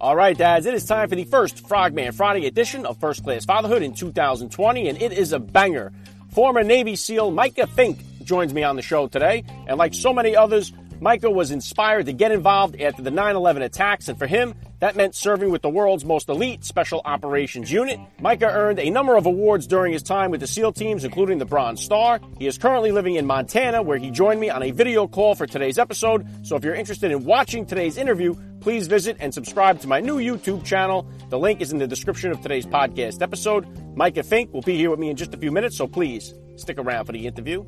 All right, dads, it is time for the first Frogman Friday edition of First Class Fatherhood in 2020, and it is a banger. Former Navy SEAL Micah Fink joins me on the show today, and like so many others, Micah was inspired to get involved after the 9 11 attacks, and for him, that meant serving with the world's most elite Special Operations Unit. Micah earned a number of awards during his time with the SEAL teams, including the Bronze Star. He is currently living in Montana, where he joined me on a video call for today's episode. So if you're interested in watching today's interview, please visit and subscribe to my new YouTube channel. The link is in the description of today's podcast episode. Micah Fink will be here with me in just a few minutes, so please stick around for the interview.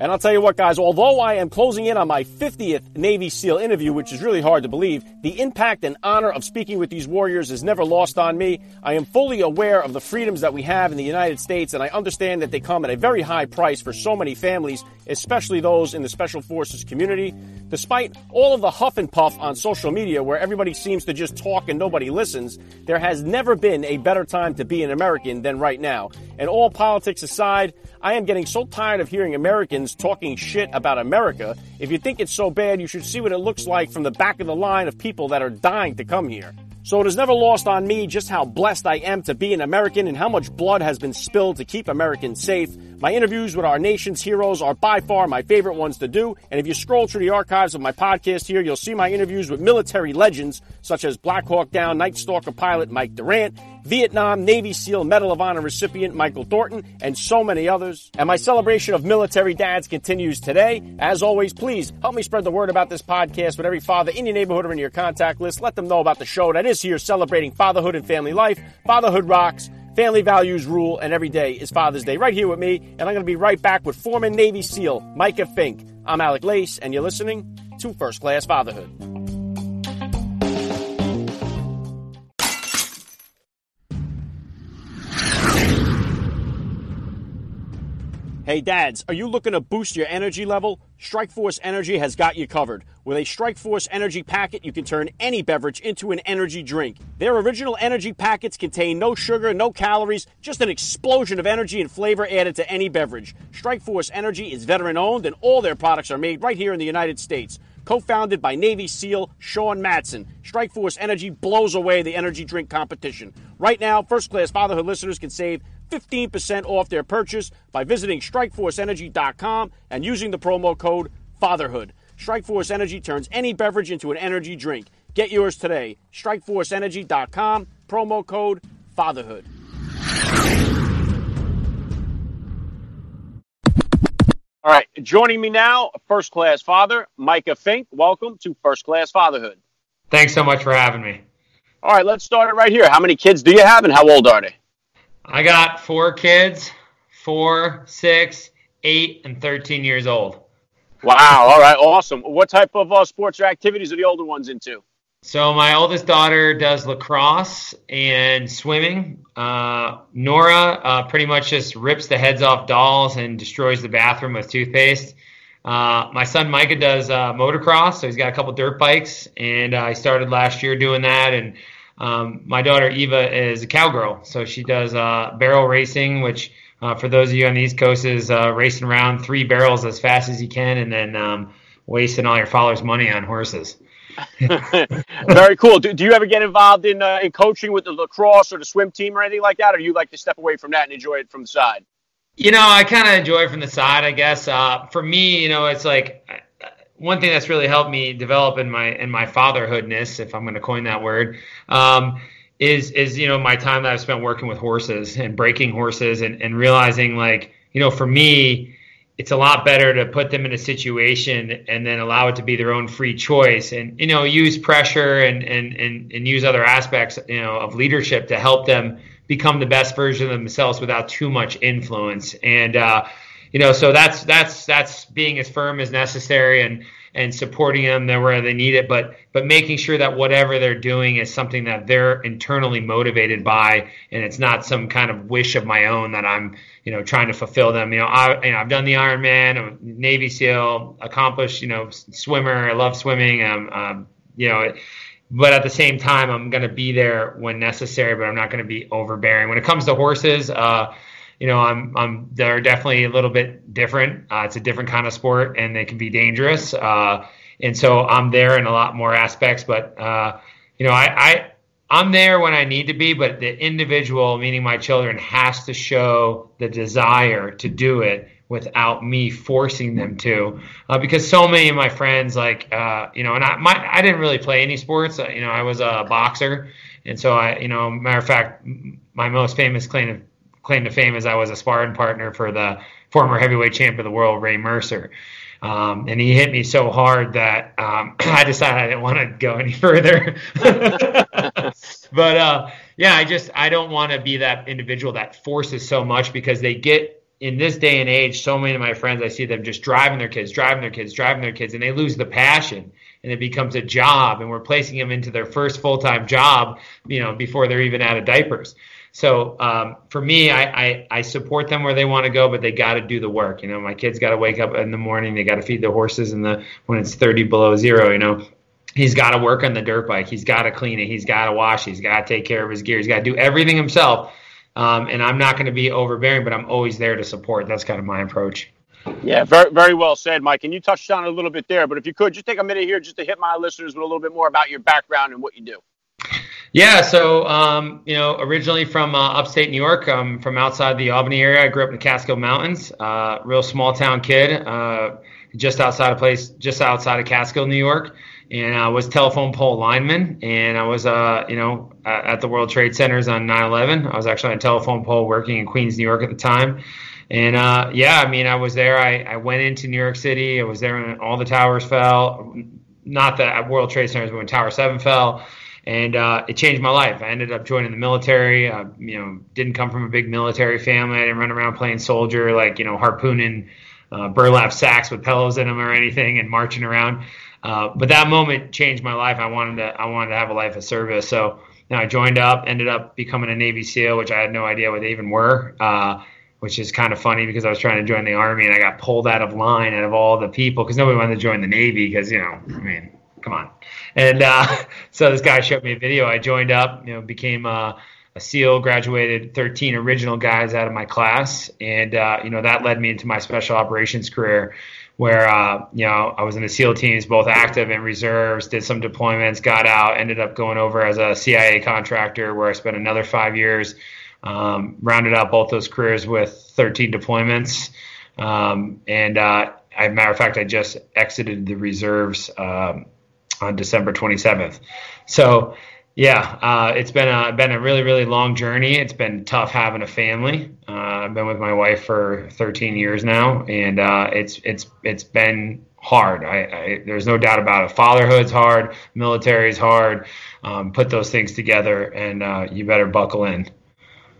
And I'll tell you what, guys, although I am closing in on my 50th Navy SEAL interview, which is really hard to believe, the impact and honor of speaking with these warriors is never lost on me. I am fully aware of the freedoms that we have in the United States, and I understand that they come at a very high price for so many families, especially those in the Special Forces community. Despite all of the huff and puff on social media where everybody seems to just talk and nobody listens, there has never been a better time to be an American than right now. And all politics aside, I am getting so tired of hearing Americans talking shit about America. If you think it's so bad, you should see what it looks like from the back of the line of people that are dying to come here. So it is never lost on me just how blessed I am to be an American and how much blood has been spilled to keep Americans safe. My interviews with our nation's heroes are by far my favorite ones to do. And if you scroll through the archives of my podcast here, you'll see my interviews with military legends such as Black Hawk Down Night Stalker pilot Mike Durant, Vietnam Navy SEAL Medal of Honor recipient Michael Thornton, and so many others. And my celebration of military dads continues today. As always, please help me spread the word about this podcast with every father in your neighborhood or in your contact list. Let them know about the show that is here celebrating fatherhood and family life. Fatherhood rocks. Family values rule, and every day is Father's Day right here with me. And I'm going to be right back with former Navy SEAL Micah Fink. I'm Alec Lace, and you're listening to First Class Fatherhood. Hey dads, are you looking to boost your energy level? Strikeforce Energy has got you covered. With a Strikeforce Energy packet, you can turn any beverage into an energy drink. Their original energy packets contain no sugar, no calories, just an explosion of energy and flavor added to any beverage. Strikeforce Energy is veteran owned and all their products are made right here in the United States. Co-founded by Navy SEAL Sean Matson, Strikeforce Energy blows away the energy drink competition. Right now, first class fatherhood listeners can save 15% off their purchase by visiting strikeforceenergy.com and using the promo code FATHERHOOD. Strikeforce Energy turns any beverage into an energy drink. Get yours today. Strikeforceenergy.com, promo code FATHERHOOD. All right, joining me now, first class father, Micah Fink. Welcome to First Class Fatherhood. Thanks so much for having me. All right, let's start it right here. How many kids do you have and how old are they? I got four kids, four, six, eight, and 13 years old. Wow. All right. Awesome. What type of uh, sports or activities are the older ones into? So my oldest daughter does lacrosse and swimming. Uh, Nora uh, pretty much just rips the heads off dolls and destroys the bathroom with toothpaste. Uh, my son Micah does uh, motocross, so he's got a couple dirt bikes, and uh, I started last year doing that. And um, my daughter Eva is a cowgirl, so she does uh, barrel racing, which uh, for those of you on the East Coast is uh, racing around three barrels as fast as you can, and then um, wasting all your followers' money on horses. Very cool. Do, do you ever get involved in uh, in coaching with the lacrosse or the swim team or anything like that, or do you like to step away from that and enjoy it from the side? You know, I kind of enjoy it from the side, I guess. Uh, for me, you know, it's like one thing that's really helped me develop in my in my fatherhoodness, if I'm going to coin that word, um, is is you know my time that I've spent working with horses and breaking horses and, and realizing like you know for me it's a lot better to put them in a situation and then allow it to be their own free choice and you know use pressure and and and, and use other aspects you know of leadership to help them become the best version of themselves without too much influence. And uh, you know so that's that's that's being as firm as necessary and and supporting them where they need it, but but making sure that whatever they're doing is something that they're internally motivated by, and it's not some kind of wish of my own that I'm you know trying to fulfill them. You know, I you know I've done the Ironman, I'm a Navy SEAL, accomplished you know swimmer. I love swimming. Um, um you know. It, but at the same time, I'm going to be there when necessary, but I'm not going to be overbearing. When it comes to horses, uh, you know, I'm, I'm, they're definitely a little bit different. Uh, it's a different kind of sport and they can be dangerous. Uh, and so I'm there in a lot more aspects, but, uh, you know, I, I, I'm there when I need to be, but the individual, meaning my children, has to show the desire to do it without me forcing them to uh, because so many of my friends like uh, you know and I my I didn't really play any sports uh, you know I was a boxer and so I you know matter of fact my most famous claim claim to fame is I was a sparring partner for the former heavyweight champ of the world Ray Mercer um, and he hit me so hard that um, I decided I didn't want to go any further but uh, yeah I just I don't want to be that individual that forces so much because they get in this day and age, so many of my friends, I see them just driving their kids, driving their kids, driving their kids, and they lose the passion and it becomes a job and we're placing them into their first full-time job, you know, before they're even out of diapers. So um, for me, I, I, I, support them where they want to go, but they got to do the work. You know, my kids got to wake up in the morning. They got to feed the horses in the when it's 30 below zero. You know, he's got to work on the dirt bike. He's got to clean it. He's got to wash. He's got to take care of his gear. He's got to do everything himself um, and I'm not going to be overbearing, but I'm always there to support. That's kind of my approach. Yeah, very, very well said, Mike. And you touched on it a little bit there, but if you could just take a minute here just to hit my listeners with a little bit more about your background and what you do. Yeah, so um, you know, originally from uh, upstate New York, um, from outside the Albany area. I grew up in the Catskill Mountains. Uh, real small town kid, uh, just outside of place, just outside of Catskill, New York and I was telephone pole lineman, and I was, uh, you know, at the World Trade Centers on 9/11. I was actually on a telephone pole working in Queens, New York at the time, and uh, yeah, I mean, I was there. I, I went into New York City. I was there when all the towers fell. Not that World Trade Centers, but when Tower Seven fell, and uh, it changed my life. I ended up joining the military. Uh, you know, didn't come from a big military family. I didn't run around playing soldier, like you know, harpooning uh, burlap sacks with pillows in them or anything, and marching around. Uh, but that moment changed my life. I wanted to I wanted to have a life of service. So you know, I joined up, ended up becoming a Navy SEAL, which I had no idea what they even were. Uh, which is kind of funny because I was trying to join the army and I got pulled out of line out of all the people because nobody wanted to join the Navy because you know I mean come on. And uh, so this guy showed me a video. I joined up, you know, became a, a SEAL, graduated 13 original guys out of my class, and uh, you know that led me into my special operations career where uh, you know I was in the SEAL teams, both active and reserves. Did some deployments, got out, ended up going over as a CIA contractor, where I spent another five years. Um, rounded out both those careers with 13 deployments, um, and uh, as a matter of fact, I just exited the reserves um, on December 27th. So yeah, uh, it's been a been a really really long journey. It's been tough having a family. Uh, I've been with my wife for 13 years now, and uh, it's it's it's been hard. I, I, there's no doubt about it. Fatherhood's hard, military's hard. Um, put those things together, and uh, you better buckle in.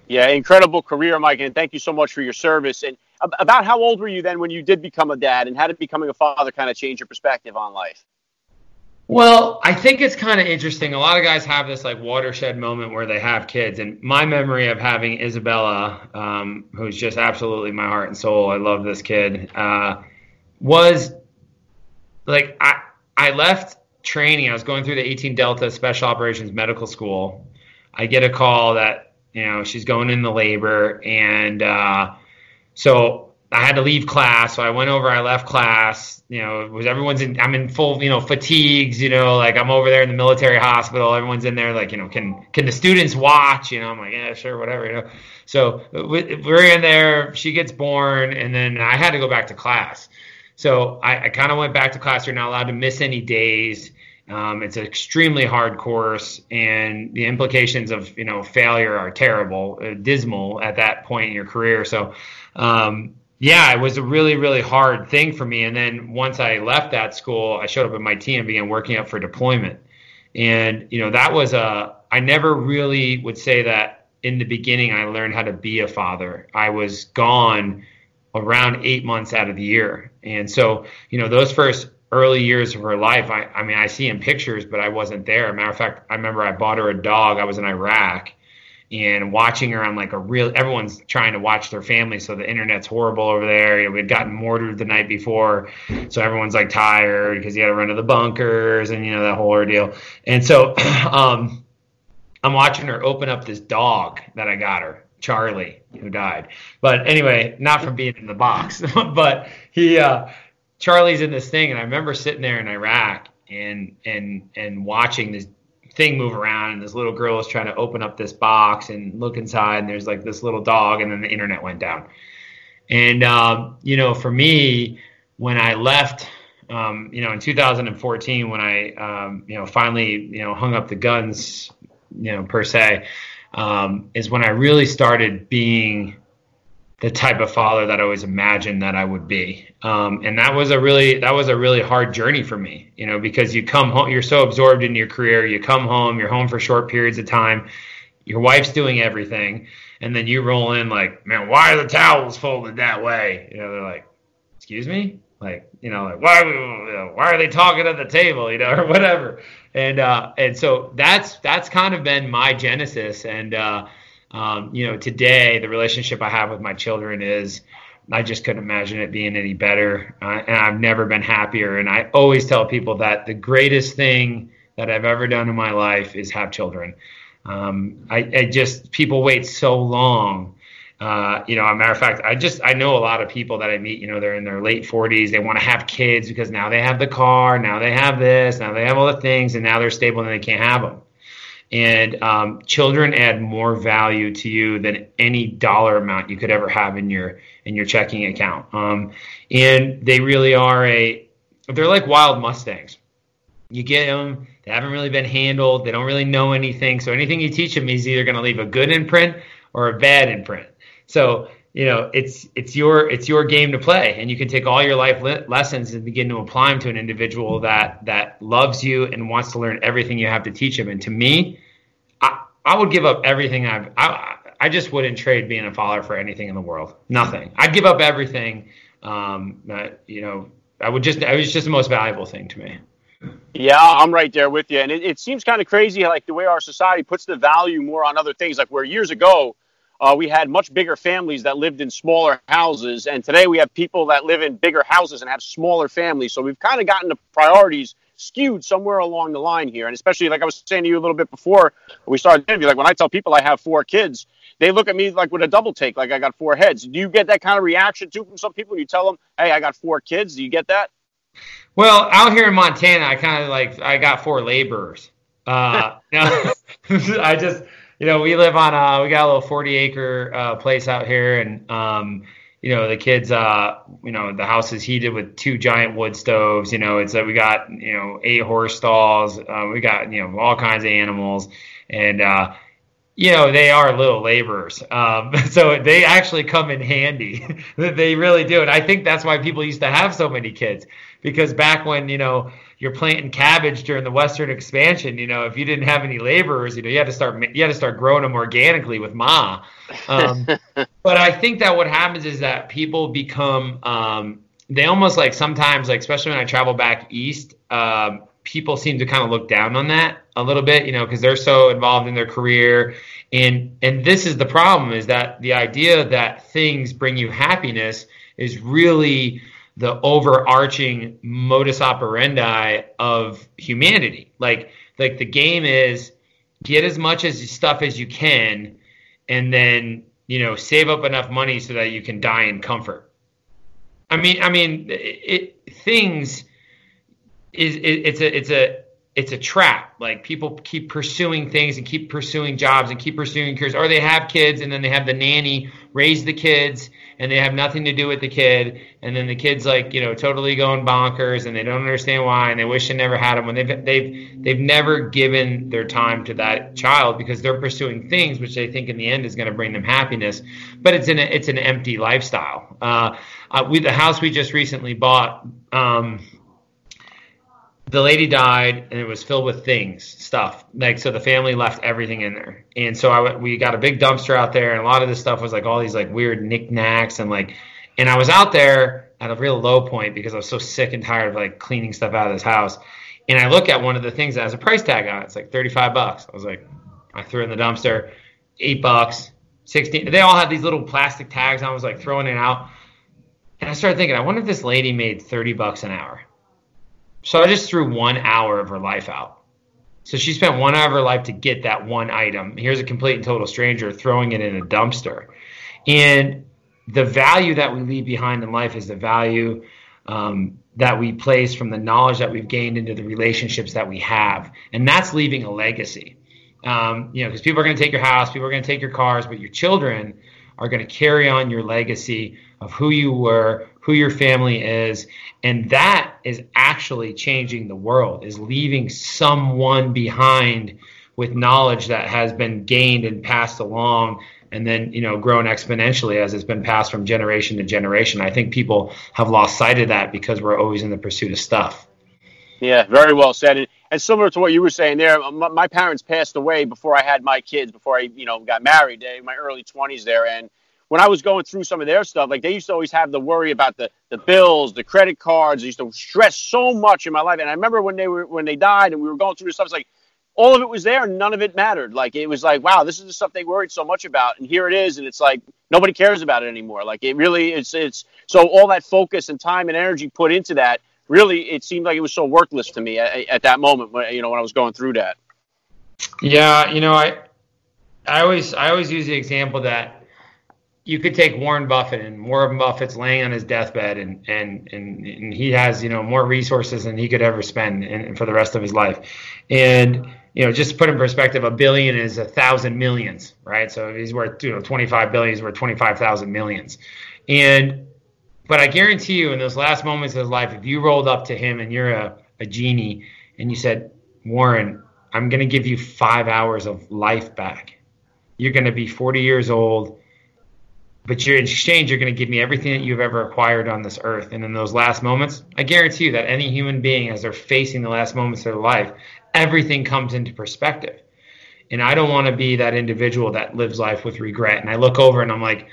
Yeah, incredible career, Mike, and thank you so much for your service. And about how old were you then when you did become a dad, and how did becoming a father kind of change your perspective on life? Well, I think it's kind of interesting. A lot of guys have this like watershed moment where they have kids, and my memory of having Isabella, um, who's just absolutely my heart and soul. I love this kid. Uh, was like I I left training. I was going through the 18 Delta Special Operations Medical School. I get a call that you know she's going into labor, and uh, so I had to leave class, so I went over. I left class. You know, was everyone's in. I'm in full, you know, fatigues. You know, like I'm over there in the military hospital. Everyone's in there, like you know, can can the students watch? You know, I'm like, yeah, sure, whatever. You know, so we're in there. She gets born, and then I had to go back to class. So I, I kind of went back to class. You're not allowed to miss any days. Um, it's an extremely hard course, and the implications of you know failure are terrible, uh, dismal at that point in your career. So. Um, yeah, it was a really, really hard thing for me. And then once I left that school, I showed up at my team and began working up for deployment. And, you know, that was a, I never really would say that in the beginning I learned how to be a father. I was gone around eight months out of the year. And so, you know, those first early years of her life. I, I mean, I see in pictures, but I wasn't there. matter of fact, I remember I bought her a dog. I was in Iraq and watching her on like a real everyone's trying to watch their family so the internet's horrible over there. You know, we had gotten mortared the night before so everyone's like tired because you got to run to the bunkers and you know that whole ordeal. And so um, i'm watching her open up this dog that i got her charlie who died. But anyway not from being in the box but he uh, charlie's in this thing and i remember sitting there in iraq and and and watching this thing move around and this little girl is trying to open up this box and look inside and there's like this little dog and then the internet went down. And um, you know for me when i left um, you know in 2014 when i um, you know finally you know hung up the guns you know per se um, is when i really started being the type of father that I always imagined that I would be. Um, and that was a really that was a really hard journey for me, you know, because you come home, you're so absorbed in your career, you come home, you're home for short periods of time, your wife's doing everything, and then you roll in like, man, why are the towels folded that way? You know, they're like, excuse me, like, you know, like why we, why are they talking at the table, you know, or whatever. And uh, and so that's that's kind of been my genesis, and uh, um, you know, today the relationship I have with my children is I just couldn't imagine it being any better. Uh, and I've never been happier. And I always tell people that the greatest thing that I've ever done in my life is have children. Um, I, I, just, people wait so long. Uh, you know, a matter of fact, I just, I know a lot of people that I meet, you know, they're in their late 40s. They want to have kids because now they have the car, now they have this, now they have all the things, and now they're stable and they can't have them and um, children add more value to you than any dollar amount you could ever have in your in your checking account. Um, and they really are a they're like wild mustangs. You get them they haven't really been handled they don't really know anything so anything you teach them is either going to leave a good imprint or a bad imprint. So you know it's it's your it's your game to play and you can take all your life le- lessons and begin to apply them to an individual that that loves you and wants to learn everything you have to teach them and to me i would give up everything i've i i just wouldn't trade being a father for anything in the world nothing i'd give up everything um you know i would just it was just the most valuable thing to me yeah, I'm right there with you. And it, it seems kind of crazy, like the way our society puts the value more on other things. Like where years ago, uh, we had much bigger families that lived in smaller houses, and today we have people that live in bigger houses and have smaller families. So we've kind of gotten the priorities skewed somewhere along the line here. And especially, like I was saying to you a little bit before we started the interview, like when I tell people I have four kids, they look at me like with a double take, like I got four heads. Do you get that kind of reaction too from some people? You tell them, "Hey, I got four kids." Do you get that? Well, out here in Montana, I kind of like I got four laborers. Uh, I just you know, we live on a we got a little 40 acre uh, place out here, and um, you know, the kids, uh, you know, the house is heated with two giant wood stoves. You know, it's uh, we got you know eight horse stalls. Uh, we got you know all kinds of animals, and uh, you know they are little laborers. Um, so they actually come in handy. They really do. And i think that's why people used to have so many kids because back when you know you're planting cabbage during the western expansion you know if you didn't have any laborers you know you had to start you had to start growing them organically with ma. Um, but i think that what happens is that people become um, they almost like sometimes like especially when i travel back east um, people seem to kind of look down on that a little bit you know because they're so involved in their career and and this is the problem is that the idea that things bring you happiness is really the overarching modus operandi of humanity. Like like the game is get as much as stuff as you can and then, you know, save up enough money so that you can die in comfort. I mean, I mean, it, it things is it, it's a it's a it's a trap. Like people keep pursuing things and keep pursuing jobs and keep pursuing careers, or they have kids and then they have the nanny raise the kids and they have nothing to do with the kid, and then the kid's like you know totally going bonkers and they don't understand why and they wish they never had them when they've they've they've never given their time to that child because they're pursuing things which they think in the end is going to bring them happiness, but it's an it's an empty lifestyle. Uh, uh, we the house we just recently bought. Um, the lady died and it was filled with things stuff like so the family left everything in there and so i we got a big dumpster out there and a lot of this stuff was like all these like weird knickknacks and like and i was out there at a real low point because I was so sick and tired of like cleaning stuff out of this house. And I look at one of the things that has a price tag on it. It's like 35 bucks. I was like, I threw in the dumpster, eight bucks, 16. They all had these little plastic tags on. I was like throwing it out. And I started thinking, I wonder if this lady made 30 bucks an hour. So I just threw one hour of her life out. So she spent one hour of her life to get that one item. Here's a complete and total stranger throwing it in a dumpster. And the value that we leave behind in life is the value um, that we place from the knowledge that we've gained into the relationships that we have. And that's leaving a legacy. Um, you know, because people are going to take your house, people are going to take your cars, but your children are going to carry on your legacy of who you were, who your family is, and that is actually changing the world. Is leaving someone behind with knowledge that has been gained and passed along and then you know grown exponentially as it's been passed from generation to generation. I think people have lost sight of that because we're always in the pursuit of stuff. Yeah, very well said. And, and similar to what you were saying there, my, my, parents passed away before I had my kids, before I, you know, got married, eh, in my early 20s there. And when I was going through some of their stuff, like they used to always have the worry about the, the bills, the credit cards. They used to stress so much in my life. And I remember when they were when they died and we were going through this stuff, it's like all of it was there and none of it mattered. Like it was like, wow, this is the stuff they worried so much about, and here it is, and it's like nobody cares about it anymore. Like it really, it's it's so all that focus and time and energy put into that really it seemed like it was so worthless to me at, at that moment when you know when I was going through that. Yeah, you know, I I always I always use the example that you could take Warren Buffett and Warren Buffett's laying on his deathbed and and and, and he has you know more resources than he could ever spend in, for the rest of his life, and you know just to put in perspective, a billion is a thousand millions, right? So he's worth you know 25 billion, he's worth 25,000 millions, and but I guarantee you, in those last moments of his life, if you rolled up to him and you're a, a genie and you said, Warren, I'm going to give you five hours of life back. You're going to be 40 years old, but you're in exchange, you're going to give me everything that you've ever acquired on this earth. And in those last moments, I guarantee you that any human being, as they're facing the last moments of their life, everything comes into perspective. And I don't want to be that individual that lives life with regret. And I look over and I'm like,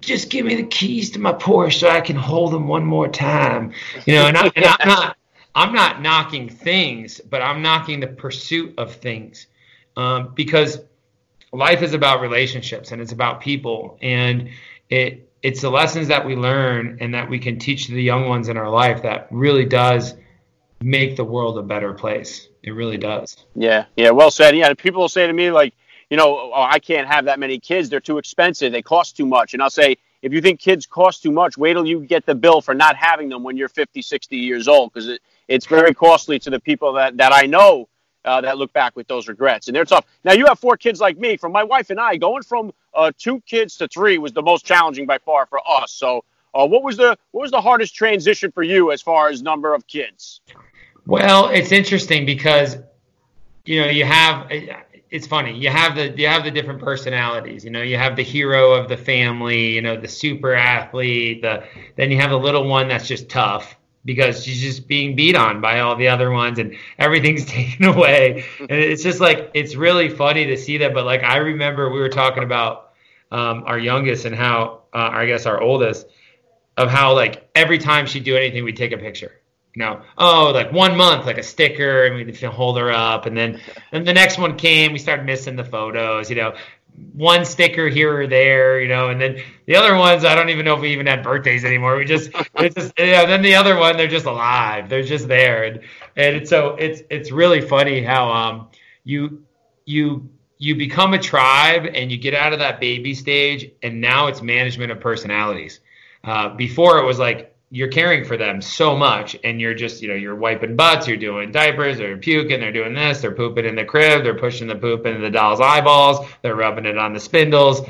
just give me the keys to my Porsche so I can hold them one more time. You know, and, I, and I'm not I'm not knocking things, but I'm knocking the pursuit of things um, because life is about relationships and it's about people and it it's the lessons that we learn and that we can teach the young ones in our life that really does make the world a better place. It really does. Yeah, yeah, well said. Yeah, people will say to me like, you know, oh, I can't have that many kids. They're too expensive. They cost too much. And I'll say, if you think kids cost too much, wait till you get the bill for not having them when you're 50, 60 years old, because it, it's very costly to the people that, that I know uh, that look back with those regrets. And they're tough. Now, you have four kids like me. From my wife and I, going from uh, two kids to three was the most challenging by far for us. So, uh, what was the what was the hardest transition for you as far as number of kids? Well, it's interesting because you know you have it's funny. You have the you have the different personalities. You know, you have the hero of the family. You know, the super athlete. The then you have the little one that's just tough because she's just being beat on by all the other ones and everything's taken away. And it's just like it's really funny to see that. But like I remember we were talking about um, our youngest and how uh, I guess our oldest of how like every time she'd do anything we'd take a picture you know, oh, like one month, like a sticker, and we'd hold her up, and then and the next one came, we started missing the photos, you know, one sticker here or there, you know, and then the other ones, I don't even know if we even had birthdays anymore. We just, it's just, you know, then the other one, they're just alive, they're just there, and and it's, so it's it's really funny how um you you you become a tribe and you get out of that baby stage, and now it's management of personalities. Uh, before it was like you're caring for them so much and you're just you know you're wiping butts you're doing diapers they're puking they're doing this they're pooping in the crib they're pushing the poop into the doll's eyeballs they're rubbing it on the spindles.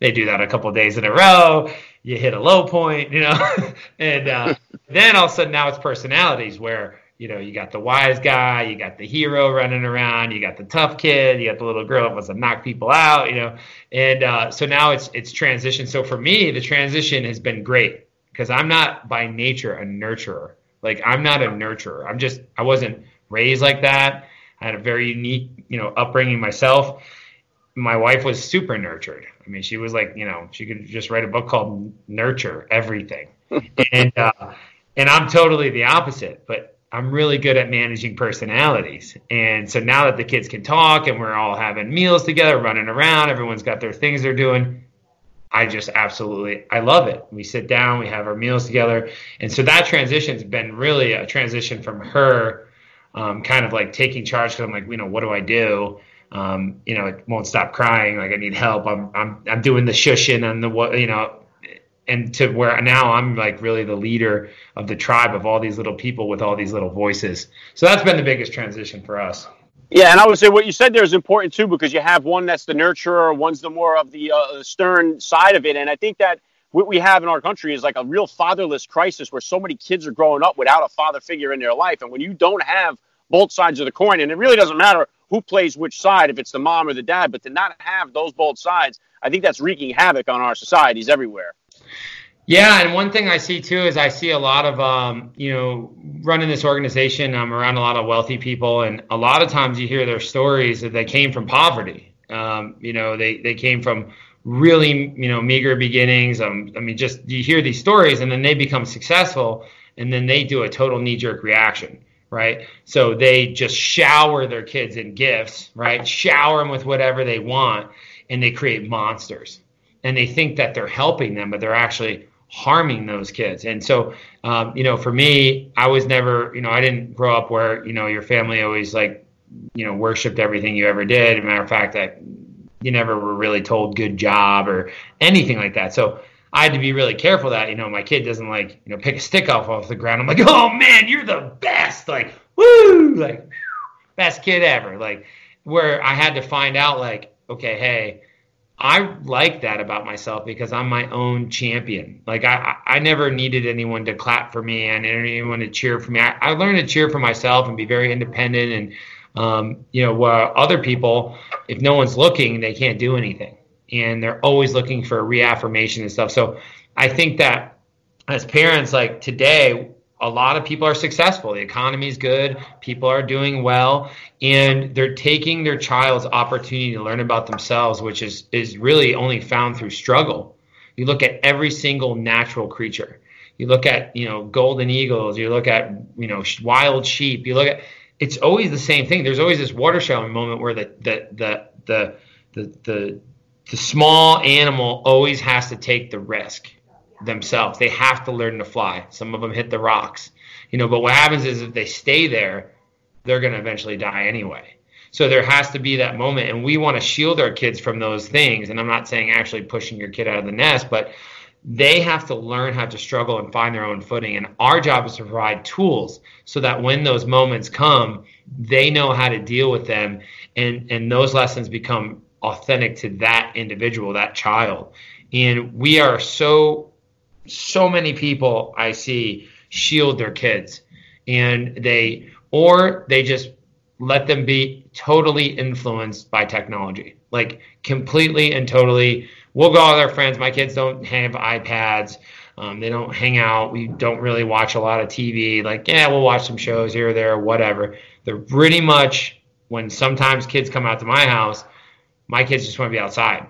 They do that a couple days in a row. You hit a low point you know? And uh, then all of a sudden now it's personalities where you know you got the wise guy you got the hero running around you got the tough kid you got the little girl that wants to knock people out you know? And uh, so now it's it's transition so for me the transition has been great because I'm not by nature a nurturer. Like I'm not a nurturer. I'm just I wasn't raised like that. I had a very unique, you know, upbringing myself. my wife was super nurtured. I mean, she was like, you know, she could just write a book called Nurture Everything, and uh, and I'm totally the opposite. But I'm really good at managing personalities, and so now that the kids can talk and we're all having meals together, running around, everyone's got their things they're doing. I just absolutely I love it. We sit down, we have our meals together, and so that transition's been really a transition from her, um, kind of like taking charge. Because I'm like, you know, what do I do? Um, you know, it won't stop crying. Like I need help. I'm I'm I'm doing the shushing and the what you know, and to where now I'm like really the leader of the tribe of all these little people with all these little voices. So that's been the biggest transition for us. Yeah, and I would say what you said there is important too because you have one that's the nurturer, one's the more of the uh, stern side of it, and I think that what we have in our country is like a real fatherless crisis where so many kids are growing up without a father figure in their life, and when you don't have both sides of the coin, and it really doesn't matter who plays which side, if it's the mom or the dad, but to not have those both sides, I think that's wreaking havoc on our societies everywhere. Yeah, and one thing I see too is I see a lot of um, you know running this organization. I'm around a lot of wealthy people, and a lot of times you hear their stories that they came from poverty. Um, you know, they they came from really you know meager beginnings. Um, I mean, just you hear these stories, and then they become successful, and then they do a total knee jerk reaction right? So they just shower their kids in gifts, right? Shower them with whatever they want, and they create monsters. And they think that they're helping them, but they're actually harming those kids. And so, um, you know, for me, I was never, you know, I didn't grow up where, you know, your family always like, you know, worshiped everything you ever did. As a matter of fact, that you never were really told good job or anything like that. So I had to be really careful that, you know, my kid doesn't like, you know, pick a stick off off the ground. I'm like, oh man, you're the best. Like, woo, like best kid ever. Like where I had to find out like, okay, hey, I like that about myself because I'm my own champion. Like I, I never needed anyone to clap for me and anyone to cheer for me. I, I learned to cheer for myself and be very independent. And um, you know, where other people, if no one's looking, they can't do anything, and they're always looking for reaffirmation and stuff. So I think that as parents, like today, a lot of people are successful. The economy is good. People are doing well, and they're taking their child's opportunity to learn about themselves, which is is really only found through struggle. You look at every single natural creature. You look at you know golden eagles. You look at you know wild sheep. You look at it's always the same thing. There's always this watershed moment where the the the the the, the, the small animal always has to take the risk themselves. They have to learn to fly. Some of them hit the rocks, you know. But what happens is if they stay there, they're going to eventually die anyway. So there has to be that moment, and we want to shield our kids from those things. And I'm not saying actually pushing your kid out of the nest, but they have to learn how to struggle and find their own footing. And our job is to provide tools so that when those moments come, they know how to deal with them, and and those lessons become authentic to that individual, that child. And we are so so many people I see shield their kids and they or they just let them be totally influenced by technology like completely and totally. We'll go out with our friends. My kids don't have ipads. Um, they don't hang out. We don't really watch a lot of tv like yeah we'll watch some shows here or there whatever. They're pretty much when sometimes kids come out to my house my kids just want to be outside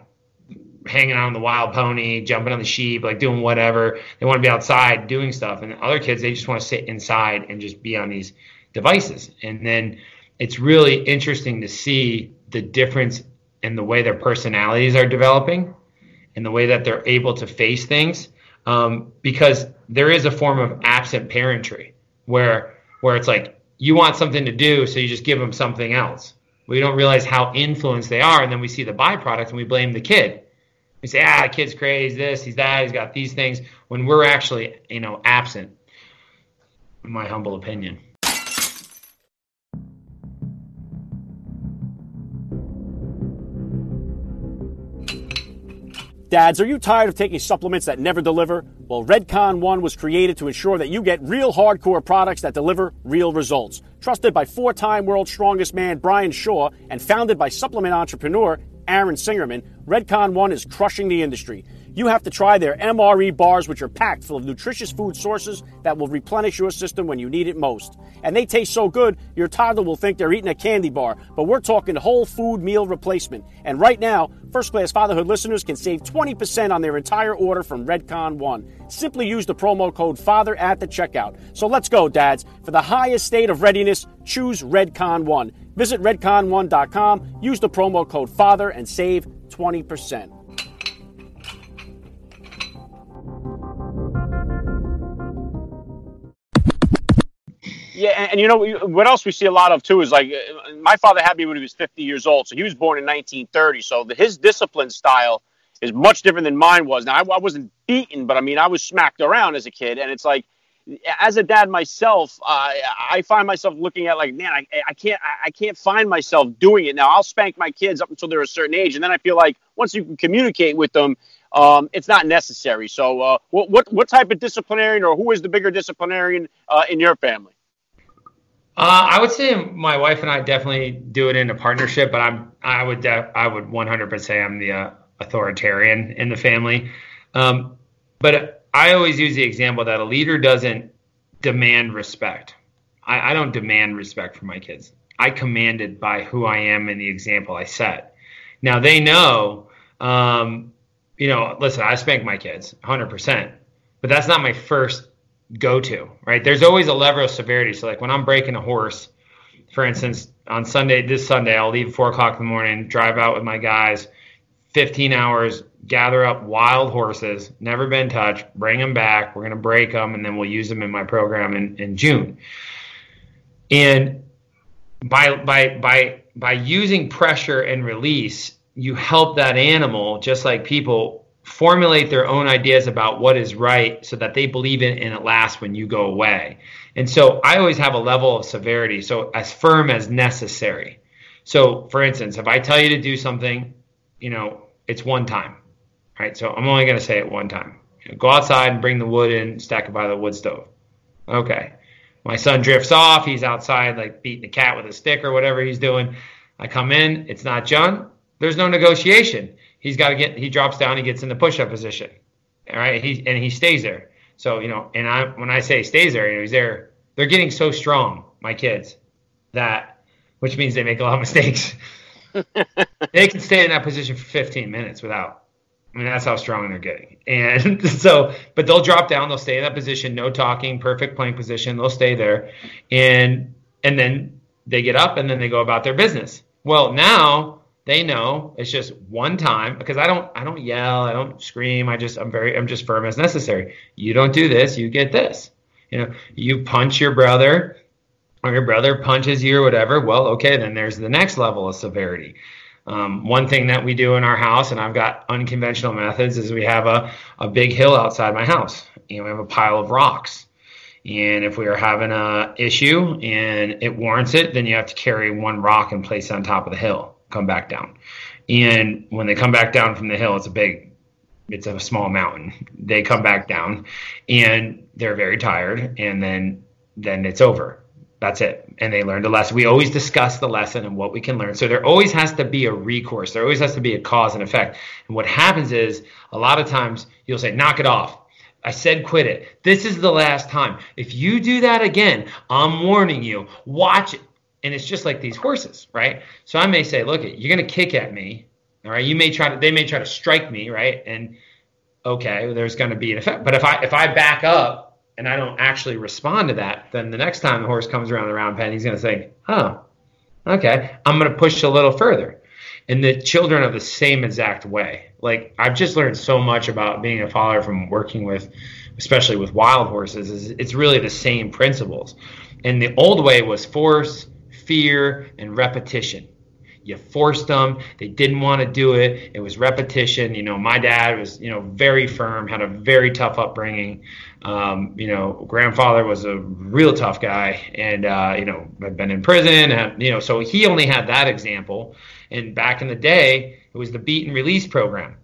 hanging out on the wild pony, jumping on the sheep, like doing whatever. They want to be outside doing stuff. And other kids, they just want to sit inside and just be on these devices. And then it's really interesting to see the difference in the way their personalities are developing and the way that they're able to face things. Um, because there is a form of absent parentry where where it's like you want something to do, so you just give them something else. We don't realize how influenced they are, and then we see the byproduct and we blame the kid we say, ah, the kid's crazy, this, he's that, he's got these things, when we're actually, you know, absent, in my humble opinion. Dads, are you tired of taking supplements that never deliver? Well, Redcon One was created to ensure that you get real hardcore products that deliver real results. Trusted by four time world's strongest man Brian Shaw and founded by supplement entrepreneur Aaron Singerman, Redcon One is crushing the industry. You have to try their MRE bars, which are packed full of nutritious food sources that will replenish your system when you need it most. And they taste so good, your toddler will think they're eating a candy bar. But we're talking whole food meal replacement. And right now, First Class Fatherhood listeners can save 20% on their entire order from Redcon One. Simply use the promo code FATHER at the checkout. So let's go, dads. For the highest state of readiness, choose Redcon One. Visit redcon1.com, use the promo code FATHER, and save 20%. Yeah, and, and, you know what else we see a lot of too is like uh, my father had me when he was 50 years old, so he was born in 1930. So the, his discipline style is much different than mine was. Now I, I, wasn't beaten, but I mean I was smacked around as a kid, and it's like as a dad myself, uh, I find myself looking at like, man, I, I can't I can't find myself doing it now. I'll spank my kids up until they're a certain age, and then I feel like once you can communicate with them, um, it's not necessary. So, uh, what, what what type of disciplinarian, or who is the bigger disciplinarian uh, in your family? Uh, I would say my wife and I definitely do it in a partnership, but I'm I would def- I would 100% say I'm the uh, authoritarian in the family. Um, but I always use the example that a leader doesn't demand respect. I, I don't demand respect from my kids. I commanded by who I am and the example I set. Now they know, um, you know, listen, I spank my kids 100%, but that's not my first go to, right? There's always a level of severity. So, like when I'm breaking a horse, for instance, on Sunday, this Sunday, I'll leave four o'clock in the morning, drive out with my guys, 15 hours, gather up wild horses, never been touched, bring them back. We're going to break them, and then we'll use them in my program in, in June. And by by by by using pressure and release, you help that animal just like people formulate their own ideas about what is right so that they believe it and it lasts when you go away. And so I always have a level of severity, so as firm as necessary. So for instance, if I tell you to do something, you know, it's one time. Right? So I'm only going to say it one time. You know, go outside and bring the wood in, stack it by the wood stove. Okay. My son drifts off, he's outside like beating the cat with a stick or whatever he's doing. I come in, it's not done. There's no negotiation he's got to get he drops down he gets in the push-up position all right? He and he stays there. So you know and i when i say stays there you know he's there they're getting so strong my kids that which means they make a lot of mistakes. They can stay in that position for 15 minutes without i mean that's how strong they're getting. And so but they'll drop down they'll stay in that position no talking perfect plank position they'll stay there. And and then they get up and then they go about their business. Well now they know it's just one time because I don't I don't yell, I don't scream. I just I'm very I'm just firm as necessary. You don't do this, you get this. You know, you punch your brother or your brother punches you or whatever. Well, okay, then there's the next level of severity. Um, one thing that we do in our house, and I've got unconventional methods, is we have a, a big hill outside my house. You know, we have a pile of rocks. And if we are having a issue and it warrants it, then you have to carry one rock and place it on top of the hill come back down. And when they come back down from the hill, it's a big, it's a small mountain. They come back down, and they're very tired, and then then it's over. That's it. And they learned a lesson. We always discuss the lesson and what we can learn. So there always has to be a recourse. There always has to be a cause and effect. And what happens is a lot of times you'll say, knock it off. I said quit it. This is the last time. If you do that again, I'm warning you. Watch and it's just like these horses, right? So I may say, look, you're going to kick at me, all right? You may try to, they may try to strike me, right? And okay, there's going to be an effect. But if I if I back up and I don't actually respond to that, then the next time the horse comes around the round pen, he's going to say, oh, okay, I'm going to push a little further. And the children are the same exact way. Like I've just learned so much about being a father from working with, especially with wild horses. Is it's really the same principles. And the old way was force fear and repetition. You forced them. They didn't want to do it. It was repetition. You know, my dad was, you know, very firm, had a very tough upbringing. Um, you know, grandfather was a real tough guy and, uh, you know, had been in prison. And, you know, so he only had that example. And back in the day, it was the beat and release program.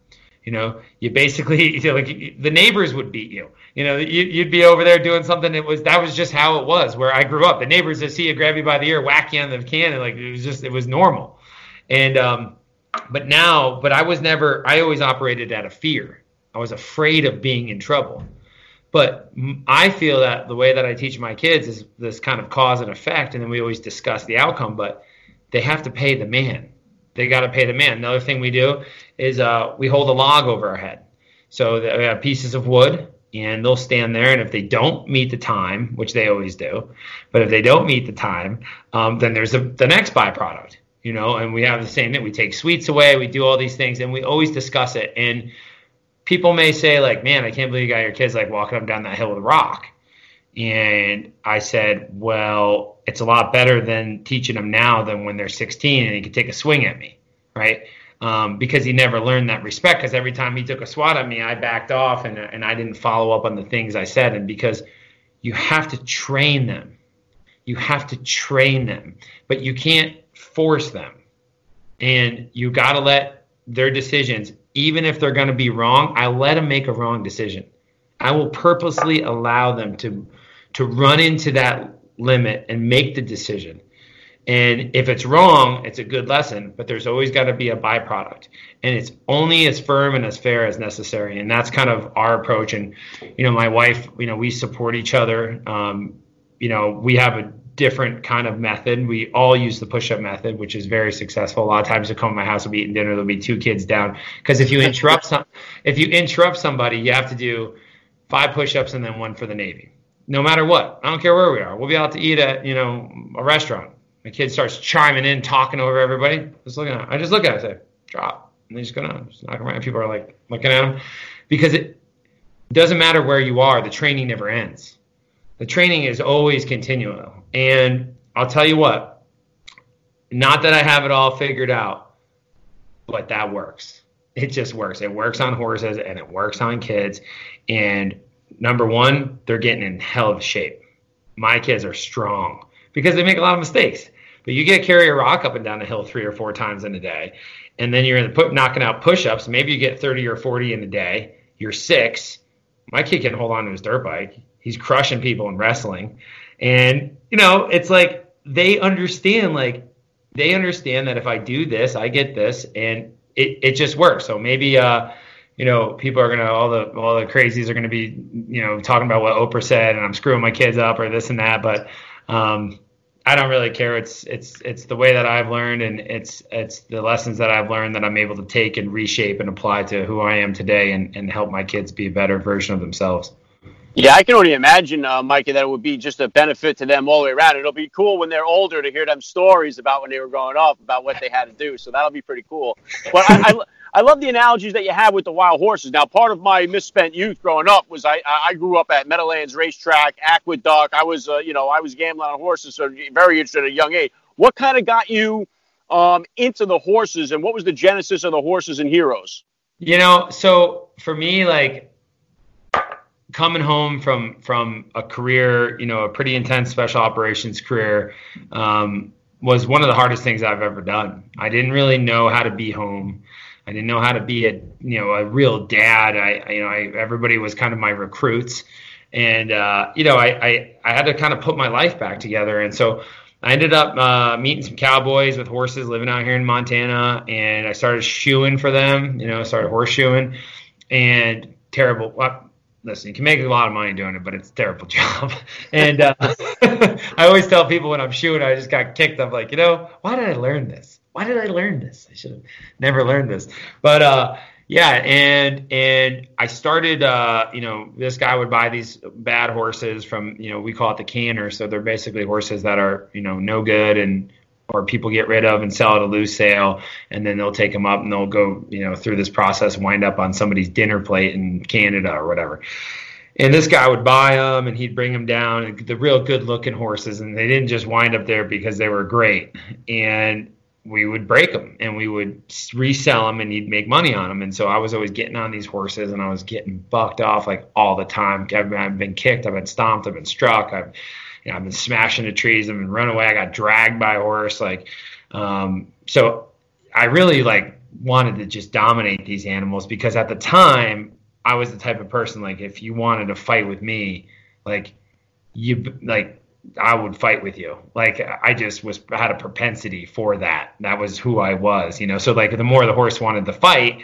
You know, you basically you know, like the neighbors would beat you. You know, you, would be over there doing something. It was that was just how it was where I grew up. The neighbors would see you, grab you by the ear, whack you on the can, and like it was just it was normal. And um, but now, but I was never. I always operated out of fear. I was afraid of being in trouble. But I feel that the way that I teach my kids is this kind of cause and effect, and then we always discuss the outcome. But they have to pay the man. They got to pay the man. Another thing we do is uh, we hold a log over our head. So we have pieces of wood, and they'll stand there. And if they don't meet the time, which they always do, but if they don't meet the time, um, then there's a, the next byproduct. You know, and we have the same thing. We take sweets away. We do all these things, and we always discuss it. And people may say like, "Man, I can't believe you got your kids like walking up down that hill with a rock." And I said, "Well, it's a lot better than teaching them now than when they're 16 and he can take a swing at me, right?" Um, because he never learned that respect. Because every time he took a swat at me, I backed off and and I didn't follow up on the things I said. And because you have to train them, you have to train them, but you can't force them, and you got to let their decisions even if they're going to be wrong, I let them make a wrong decision. I will purposely allow them to to run into that limit and make the decision. And if it's wrong, it's a good lesson, but there's always got to be a byproduct. And it's only as firm and as fair as necessary. And that's kind of our approach. And, you know, my wife, you know, we support each other. Um, you know, we have a different kind of method. We all use the push-up method, which is very successful. A lot of times, you come to my house, we'll be eating dinner. There'll be two kids down because if you interrupt some, if you interrupt somebody, you have to do five push-ups and then one for the Navy. No matter what, I don't care where we are. We'll be out to eat at you know a restaurant. My kid starts chiming in, talking over everybody. Just looking at, I just look at it, I say drop, and they just go down, just knock around. People are like looking at them because it doesn't matter where you are. The training never ends the training is always continual. And I'll tell you what, not that I have it all figured out, but that works. It just works. It works on horses and it works on kids. And number one, they're getting in hell of shape. My kids are strong because they make a lot of mistakes. But you get carry a rock up and down the hill three or four times in a day, and then you're put, knocking out push-ups. Maybe you get 30 or 40 in a day. You're six. My kid can hold on to his dirt bike he's crushing people in wrestling. And, you know, it's like they understand, like, they understand that if I do this, I get this, and it, it just works. So maybe, uh, you know, people are gonna all the all the crazies are gonna be, you know, talking about what Oprah said, and I'm screwing my kids up or this and that. But um, I don't really care. It's it's it's the way that I've learned, and it's it's the lessons that I've learned that I'm able to take and reshape and apply to who I am today, and and help my kids be a better version of themselves. Yeah, I can only imagine, uh, Mikey, that it would be just a benefit to them all the way around. It'll be cool when they're older to hear them stories about when they were growing up, about what they had to do. So that'll be pretty cool. But I, I, I love the analogies that you have with the wild horses. Now, part of my misspent youth growing up was I, I grew up at Meadowlands Racetrack, Aqueduct. I was, uh, you know, I was gambling on horses, so very interested at a young age. What kind of got you um, into the horses, and what was the genesis of the horses and heroes? You know, so for me, like coming home from from a career, you know, a pretty intense special operations career, um, was one of the hardest things I've ever done. I didn't really know how to be home. I didn't know how to be a you know a real dad. I you know I, everybody was kind of my recruits, and uh, you know I, I I had to kind of put my life back together. And so I ended up uh, meeting some cowboys with horses living out here in Montana, and I started shoeing for them. You know, started horseshoeing, and terrible. Well, listen, you can make a lot of money doing it, but it's a terrible job. and uh, I always tell people when I'm shooting, I just got kicked. I'm like, you know, why did I learn this? Why did I learn this? I should have never learned this. But uh, yeah, and and I started. Uh, you know, this guy would buy these bad horses from. You know, we call it the canner. So they're basically horses that are you know no good and or people get rid of and sell at a loose sale and then they'll take them up and they'll go you know through this process wind up on somebody's dinner plate in canada or whatever. And this guy would buy them and he'd bring them down the real good looking horses and they didn't just wind up there because they were great. And we would break them and we would resell them and he'd make money on them and so i was always getting on these horses and i was getting bucked off like all the time. I've been, I've been kicked i've been stomped i've been struck i've you know, I've been smashing the trees. I've been run away. I got dragged by a horse. Like, um, so I really like wanted to just dominate these animals because at the time I was the type of person like if you wanted to fight with me, like you like I would fight with you. Like I just was had a propensity for that. That was who I was, you know. So like the more the horse wanted to fight,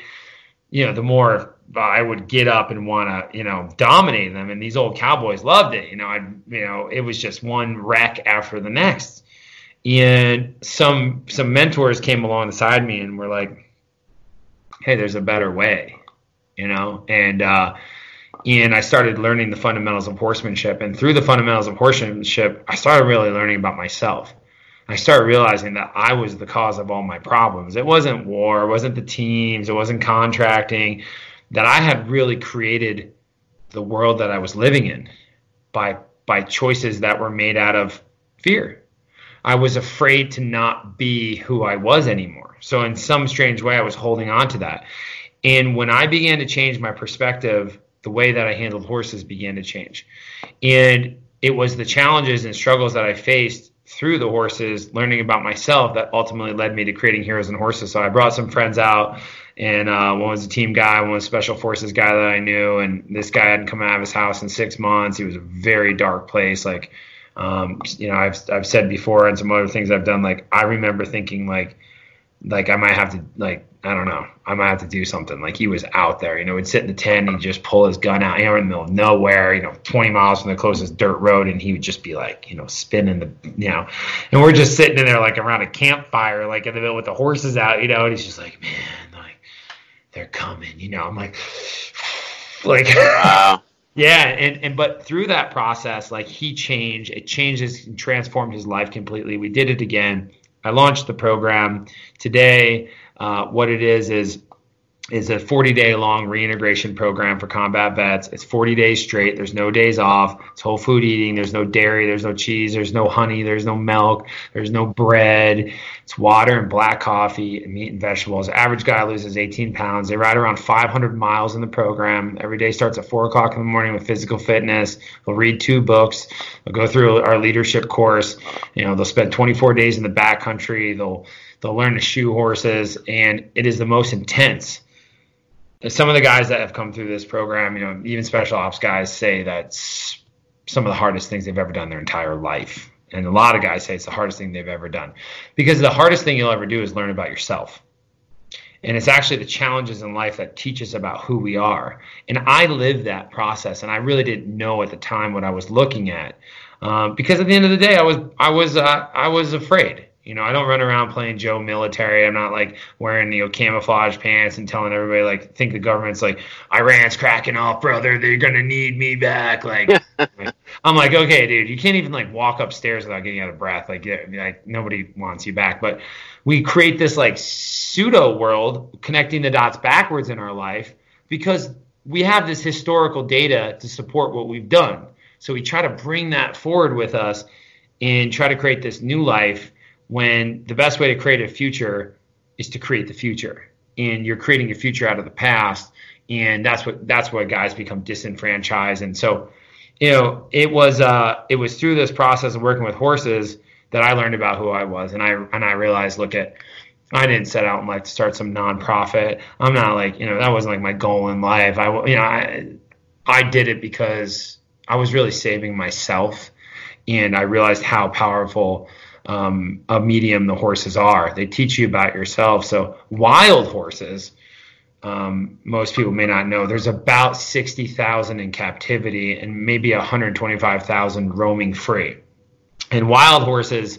you know, the more I would get up and want to, you know, dominate them. And these old cowboys loved it. You know, I, you know, it was just one wreck after the next. And some some mentors came alongside me and were like, "Hey, there's a better way," you know. And uh, and I started learning the fundamentals of horsemanship. And through the fundamentals of horsemanship, I started really learning about myself. I started realizing that I was the cause of all my problems. It wasn't war, it wasn't the teams, it wasn't contracting. That I had really created the world that I was living in by by choices that were made out of fear. I was afraid to not be who I was anymore. So in some strange way I was holding on to that. And when I began to change my perspective the way that I handled horses began to change. And it was the challenges and struggles that I faced through the horses, learning about myself, that ultimately led me to creating Heroes and Horses. So I brought some friends out, and uh, one was a team guy, one was a special forces guy that I knew, and this guy hadn't come out of his house in six months. He was a very dark place. Like, um, you know, I've I've said before, and some other things I've done. Like, I remember thinking like like I might have to like I don't know. I might have to do something. Like he was out there you know he'd sit in the tent and he'd just pull his gun out you know in the middle of nowhere you know 20 miles from the closest dirt road and he would just be like you know spinning the you know. And we're just sitting in there like around a campfire like in the middle with the horses out you know and he's just like man like they're coming you know. I'm like like wow yeah and and but through that process like he changed it changes and transformed his life completely. We did it again. I launched the program. Today. Uh, what it is is is a 40 day long reintegration program for combat vets. It's 40 days straight. There's no days off. It's whole food eating. There's no dairy. There's no cheese. There's no honey. There's no milk. There's no bread. It's water and black coffee and meat and vegetables. Average guy loses 18 pounds. They ride around 500 miles in the program. Every day starts at 4 o'clock in the morning with physical fitness. They'll read two books. They'll go through our leadership course. You know, they'll spend 24 days in the backcountry. They'll they'll learn to shoe horses, and it is the most intense some of the guys that have come through this program, you know, even special ops guys say that's some of the hardest things they've ever done their entire life. And a lot of guys say it's the hardest thing they've ever done because the hardest thing you'll ever do is learn about yourself. And it's actually the challenges in life that teach us about who we are. And I lived that process, and I really didn't know at the time what I was looking at, um, because at the end of the day, I was I was uh, I was afraid. You know, I don't run around playing Joe military. I'm not like wearing you know camouflage pants and telling everybody like think the government's like Iran's cracking off, brother. They're gonna need me back. Like I'm like, okay, dude, you can't even like walk upstairs without getting out of breath. Like, yeah, like nobody wants you back. But we create this like pseudo world connecting the dots backwards in our life because we have this historical data to support what we've done. So we try to bring that forward with us and try to create this new life when the best way to create a future is to create the future and you're creating a future out of the past and that's what that's what guys become disenfranchised and so you know it was uh it was through this process of working with horses that I learned about who I was and I and I realized look at I didn't set out and like to start some nonprofit. I'm not like, you know, that wasn't like my goal in life. I you know, I I did it because I was really saving myself and I realized how powerful um, a medium the horses are. They teach you about yourself. So wild horses, um, most people may not know, there's about 60,000 in captivity and maybe 125,000 roaming free. And wild horses,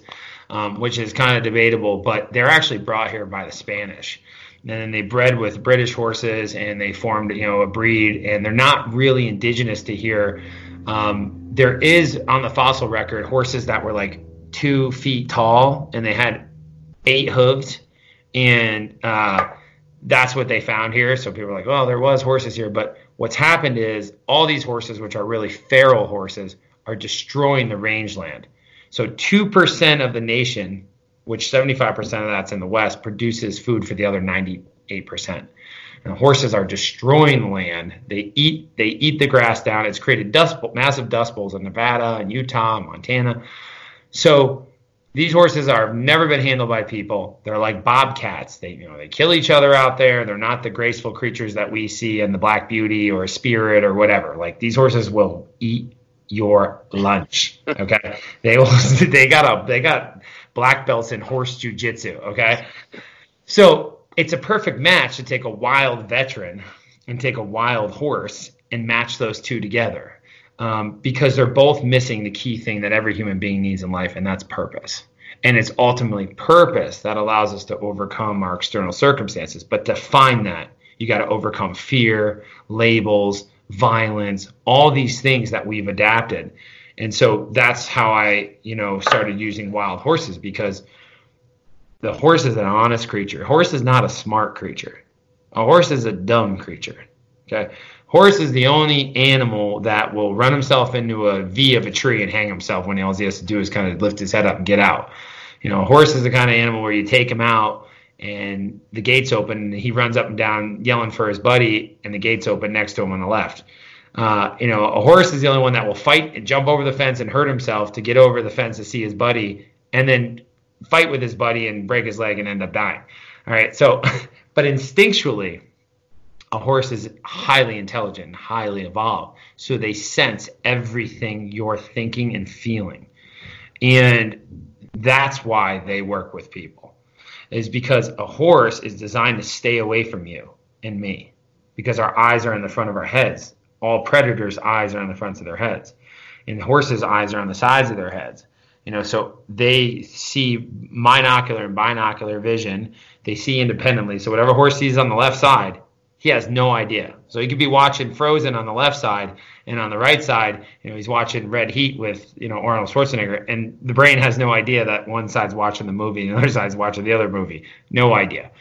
um, which is kind of debatable, but they're actually brought here by the Spanish. And then they bred with British horses and they formed, you know, a breed, and they're not really indigenous to here. Um, there is on the fossil record horses that were like two feet tall and they had eight hooves and uh, that's what they found here so people are like oh there was horses here but what's happened is all these horses which are really feral horses are destroying the rangeland so 2% of the nation which 75% of that's in the west produces food for the other 98% now, horses are destroying land. They eat they eat the grass down. It's created dust massive dust bowls in Nevada and Utah, and Montana. So these horses are never been handled by people. They're like bobcats. They you know they kill each other out there. They're not the graceful creatures that we see in the Black Beauty or Spirit or whatever. Like these horses will eat your lunch. Okay, they will. They got a they got black belts in horse jujitsu. Okay, so it's a perfect match to take a wild veteran and take a wild horse and match those two together um, because they're both missing the key thing that every human being needs in life, and that's purpose. And it's ultimately purpose that allows us to overcome our external circumstances. But to find that, you got to overcome fear, labels, violence, all these things that we've adapted. And so that's how I, you know, started using wild horses because the horse is an honest creature. Horse is not a smart creature. A horse is a dumb creature. Okay. Horse is the only animal that will run himself into a V of a tree and hang himself when all he has to do is kind of lift his head up and get out. You know, a horse is the kind of animal where you take him out and the gates open and he runs up and down yelling for his buddy and the gates open next to him on the left. Uh, you know, a horse is the only one that will fight and jump over the fence and hurt himself to get over the fence to see his buddy and then fight with his buddy and break his leg and end up dying. All right. So, but instinctually, a horse is highly intelligent, highly evolved. So they sense everything you're thinking and feeling. And that's why they work with people, is because a horse is designed to stay away from you and me because our eyes are in the front of our heads. All predators' eyes are on the fronts of their heads, and horses' eyes are on the sides of their heads. You know, so they see monocular and binocular vision. They see independently. So whatever horse sees on the left side, he has no idea. So he could be watching Frozen on the left side, and on the right side, you know, he's watching Red Heat with you know Arnold Schwarzenegger, and the brain has no idea that one side's watching the movie and the other side's watching the other movie. No idea.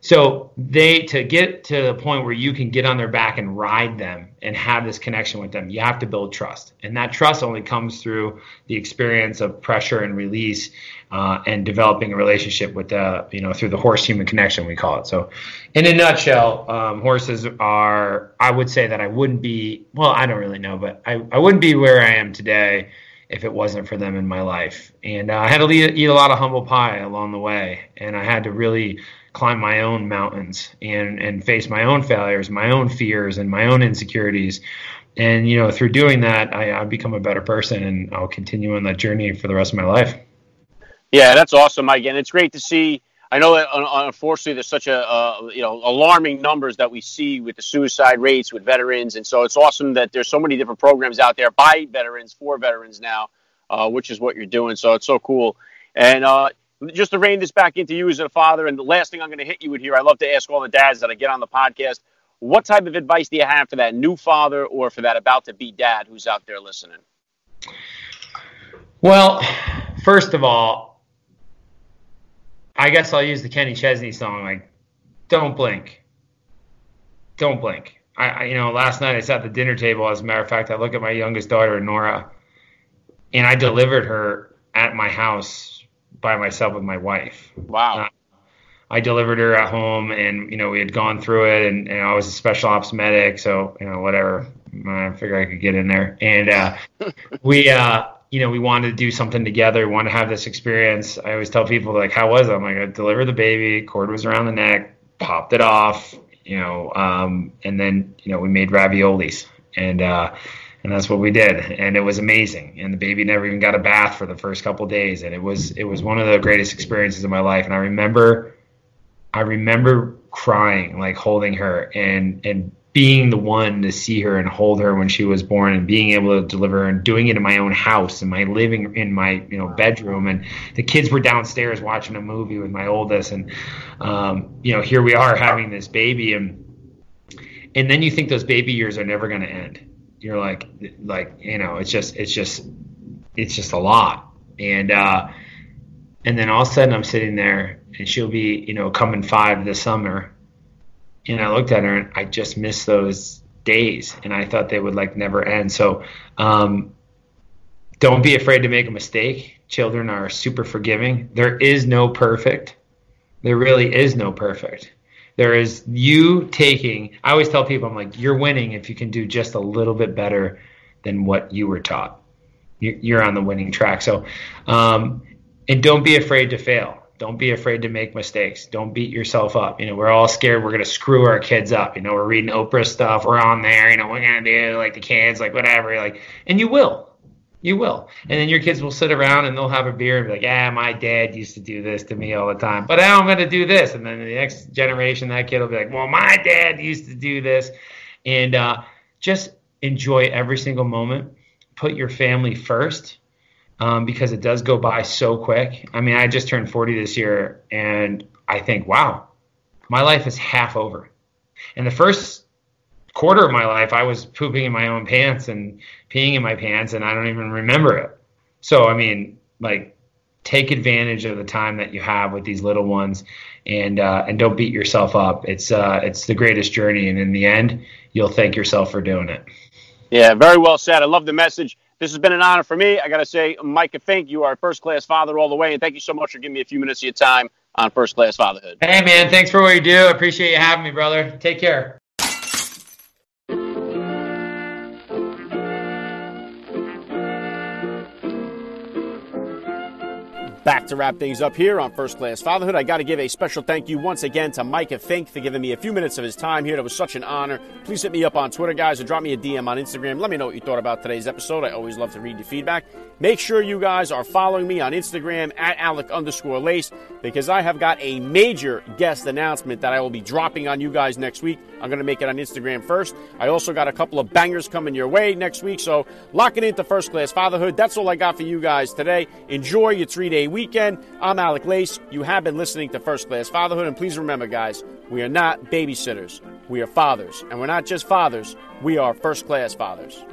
So they to get to the point where you can get on their back and ride them and have this connection with them, you have to build trust, and that trust only comes through the experience of pressure and release, uh, and developing a relationship with the you know through the horse human connection we call it. So, in a nutshell, um, horses are I would say that I wouldn't be well I don't really know, but I I wouldn't be where I am today if it wasn't for them in my life. And uh, I had to eat, eat a lot of humble pie along the way, and I had to really climb my own mountains and and face my own failures, my own fears, and my own insecurities. And you know, through doing that, I, I've become a better person, and I'll continue on that journey for the rest of my life. Yeah, that's awesome, Mike, and it's great to see. I know that unfortunately there's such a uh, you know alarming numbers that we see with the suicide rates with veterans, and so it's awesome that there's so many different programs out there by veterans for veterans now, uh, which is what you're doing. So it's so cool. And uh, just to rein this back into you as a father, and the last thing I'm going to hit you with here, I love to ask all the dads that I get on the podcast, what type of advice do you have for that new father or for that about to be dad who's out there listening? Well, first of all, I guess I'll use the Kenny Chesney song, like, don't blink. Don't blink. I, I, you know, last night I sat at the dinner table. As a matter of fact, I look at my youngest daughter, Nora, and I delivered her at my house by myself with my wife. Wow. Uh, I delivered her at home, and you know we had gone through it, and, and I was a special ops medic, so you know whatever. I figured I could get in there, and uh, we, uh, you know, we wanted to do something together. We wanted to have this experience. I always tell people like, "How was it?" I'm like, "I delivered the baby, cord was around the neck, popped it off, you know, um, and then you know we made raviolis, and uh, and that's what we did and it was amazing and the baby never even got a bath for the first couple days and it was it was one of the greatest experiences of my life and i remember i remember crying like holding her and and being the one to see her and hold her when she was born and being able to deliver and doing it in my own house and my living in my you know bedroom. And the kids were downstairs watching a movie with my oldest. And um, you know here we are having this baby. And and then you think those baby years are never going to end. You're like like you know it's just it's just it's just a lot. And uh and then all of a sudden i'm sitting there and she'll be you know coming five this summer and i looked at her and i just missed those days and i thought they would like never end so um don't be afraid to make a mistake children are super forgiving there is no perfect there really is no perfect there is you taking, I always tell people, I'm like, you're winning if you can do just a little bit better than what you were taught. You're on the winning track. So, um, and don't be afraid to fail. Don't be afraid to make mistakes. Don't beat yourself up. You know, we're all scared we're going to screw our kids up. You know, we're reading Oprah stuff. We're on there. You know, we're going to do like the kids, like whatever. Like, and you will You will. And then your kids will sit around and they'll have a beer and be like, Yeah, my dad used to do this to me all the time, but now I'm going to do this. And then the next generation, that kid will be like, well, my dad used to do this. And uh, just enjoy every single moment. Put your family first um, because it does go by so quick. I mean, I just turned 40 this year and I think, wow, my life is half over. And the first quarter of my life, I was pooping in my own pants and peeing in my pants, and I don't even remember it. So, I mean, like, take advantage of the time that you have with these little ones, and uh, and don't beat yourself up. It's uh, it's the greatest journey, and in the end, you'll thank yourself for doing it. Yeah, very well said. I love the message. This has been an honor for me. I got to say, Micah Fink, you are a first class father all the way, and thank you so much for giving me a few minutes of your time on First Class Fatherhood. Hey, man, thanks for what you do. I appreciate you having me, brother. Take care. Back to wrap things up here on First Class Fatherhood. I got to give a special thank you once again to Micah Fink for giving me a few minutes of his time here. That was such an honor. Please hit me up on Twitter, guys, or drop me a DM on Instagram. Let me know what you thought about today's episode. I always love to read your feedback. Make sure you guys are following me on Instagram at Alec underscore Lace because I have got a major guest announcement that I will be dropping on you guys next week. I'm going to make it on Instagram first. I also got a couple of bangers coming your way next week. So lock it into First Class Fatherhood. That's all I got for you guys today. Enjoy your three day weekend. I'm Alec Lace. You have been listening to First Class Fatherhood. And please remember, guys, we are not babysitters. We are fathers. And we're not just fathers, we are first class fathers.